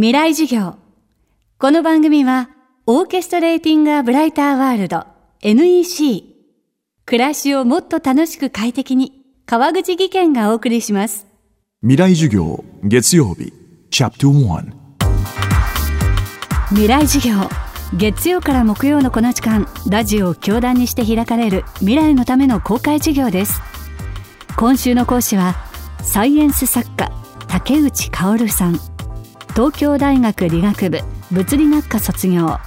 未来授業。この番組は、オーケストレーティング・ア・ブライター・ワールド NEC。暮らしをもっと楽しく快適に、川口義賢がお送りします。未来授業月曜日チャプター未来授業。月曜から木曜のこの時間、ラジオを教壇にして開かれる未来のための公開授業です。今週の講師は、サイエンス作家、竹内薫さん。東京大学理学部物理学科卒業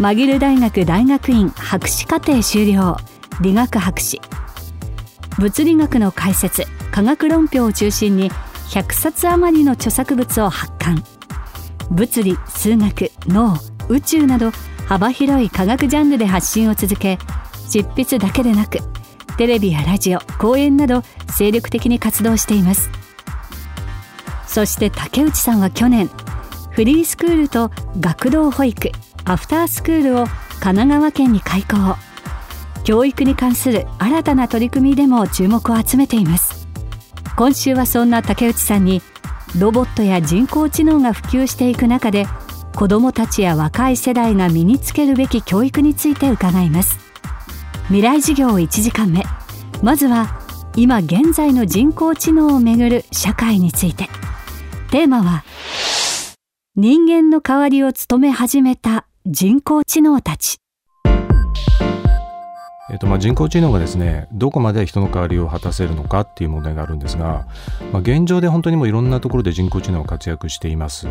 マギル大学大学院博士課程修了。理学博士。物理学の解説科学論評を中心に100冊余りの著作物を発刊。物理数学脳宇宙など幅広い科学ジャンルで発信を続け執筆だけでなくテレビやラジオ講演など精力的に活動しています。そして竹内さんは去年フリースクールと学童保育アフタースクールを神奈川県に開校。教育に関する新たな取り組みでも注目を集めています。今週はそんな竹内さんにロボットや人工知能が普及していく中で子どもたちや若い世代が身につけるべき教育について伺います。未来授業1時間目。まずは今現在の人工知能をめぐる社会について。テーマは人間の代わりを務め始めた人工知能たち。えっと、まあ人工知能がですねどこまで人の代わりを果たせるのかっていう問題があるんですが、まあ、現状で本当にもういろんなところで人工知能が活躍しています。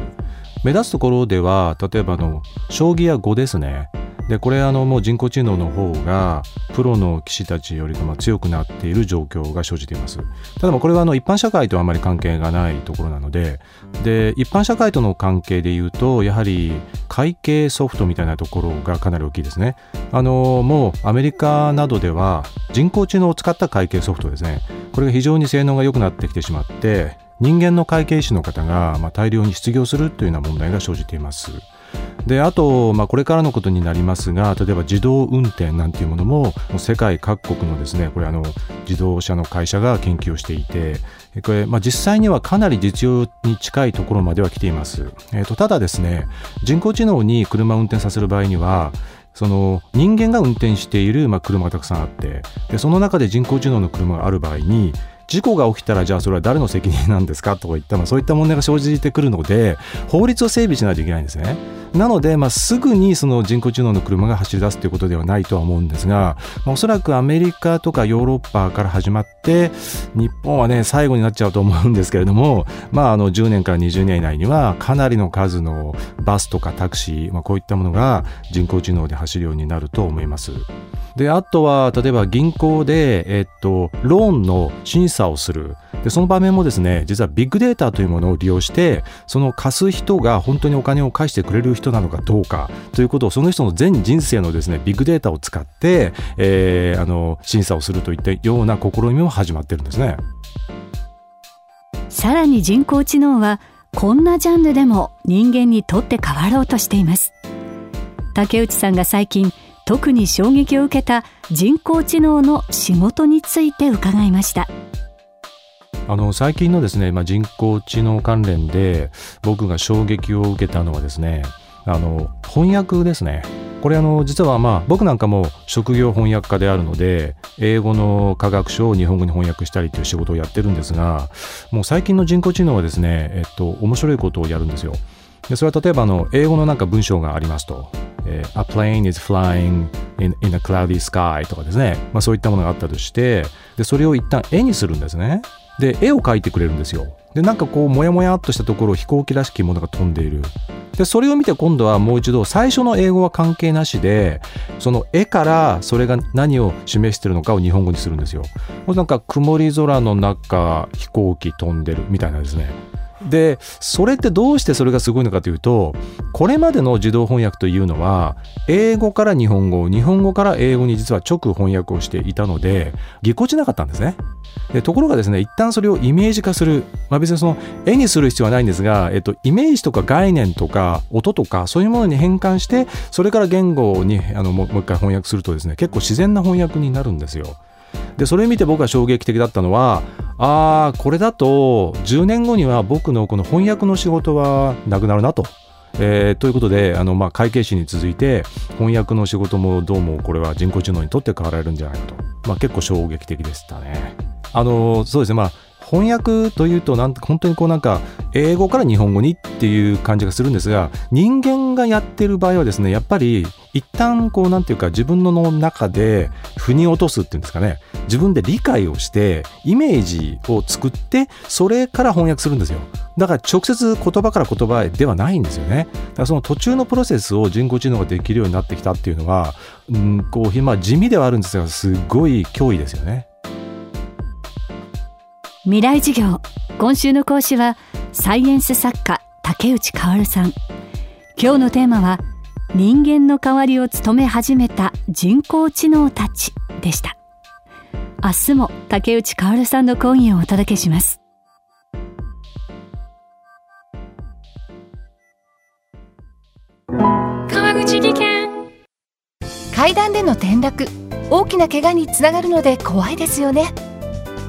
目立つところでは例えばの将棋や碁ですね。でこれあのもう人工知能の方がプロの棋士たちよりも強くなっている状況が生じています。ただこれはあの一般社会とはあまり関係がないところなのでで一般社会との関係でいうとやはり会計ソフトみたいなところがかなり大きいですね。あのもうアメリカなどでは人工知能を使った会計ソフトですね。これが非常に性能が良くなってきてしまって人間の会計士の方がま大量に失業するというような問題が生じています。であと、まあ、これからのことになりますが例えば自動運転なんていうものも世界各国のですねこれあの自動車の会社が研究をしていてこれ、まあ、実際にはかなり実用に近いところまでは来ています、えーと、ただですね人工知能に車を運転させる場合にはその人間が運転している、まあ、車がたくさんあってでその中で人工知能の車がある場合に事故が起きたらじゃあそれは誰の責任なんですか？とかいった、ま、そういった問題が生じてくるので法律を整備しないといけないんですね。なので、まあ、すぐにその人工知能の車が走り出すということではないとは思うんですが、まあ、おそらくアメリカとかヨーロッパから始まって日本はね最後になっちゃうと思うんですけれども、まあ、あの10年から20年以内にはかなりの数のバスとかタクシー、まあ、こういったものが人工知能で走るようになると思います。であとは例えば銀行で、えっと、ローンの審査をするでその場面もですね実はビッグデータというものを利用してその貸す人が本当にお金を返してくれる人なのかどうかということをその人の全人生のですねビッグデータを使って、えー、あの審査をするといったような試みも始まってるんですね。さらに人工知能はこんなジャンルでも人間にとって変わろうとしています竹内さんが最近特に衝撃を受けた人工知能の仕事について伺いました。あの最近のですね、まあ、人工知能関連で僕が衝撃を受けたのはですねあの翻訳ですね。これあの実はまあ僕なんかも職業翻訳家であるので英語の科学書を日本語に翻訳したりという仕事をやってるんですがもう最近の人工知能はですねえっと面白いことをやるんですよ。でそれは例えばあの英語のなんか文章がありますと。えー、A plane is flying in, in a cloudy sky とかですね、まあ、そういったものがあったとしてでそれを一旦絵にするんですね。で絵を描いてくれるんですよ。でなんかこうモヤモヤっとしたところ飛行機らしきものが飛んでいる。でそれを見て今度はもう一度最初の英語は関係なしでその絵からそれが何を示してるのかを日本語にするんですよ。なんか曇り空の中飛行機飛んでるみたいなですね。でそれってどうしてそれがすごいのかというとこれまでの自動翻訳というのは英語から日本語日本語から英語に実は直翻訳をしていたのでぎこちなかったんですね。でところがですね一旦それをイメージ化する、まあ、別にその絵にする必要はないんですが、えっと、イメージとか概念とか音とかそういうものに変換してそれから言語にあのもう一回翻訳するとですね結構自然な翻訳になるんですよ。でそれ見て僕は衝撃的だったのはああこれだと10年後には僕のこの翻訳の仕事はなくなるなと。えー、ということであの、まあ、会計士に続いて翻訳の仕事もどうもこれは人工知能にとって変わられるんじゃないかと、まあ、結構衝撃的でしたね。あのそうですね。まあ翻訳というとなん本当にこうなんか英語から日本語にっていう感じがするんですが人間がやってる場合はですねやっぱり一旦こうなんていうか自分の中で腑に落とすっていうんですかね。自分で理解をしてイメージを作ってそれから翻訳するんですよ。だから直接言葉から言葉ではないんですよね。だからその途中のプロセスを人工知能ができるようになってきたっていうのは、うん、こう、ま、地味ではあるんですがすごい脅威ですよね。未来授業今週の講師はサイエンス作家竹内薫さん。今日のテーマは人間の代わりを務め始めた人工知能たちでした。明日も竹内薫さんの講義をお届けします。川口技研。階段での転落大きな怪我につながるので怖いですよね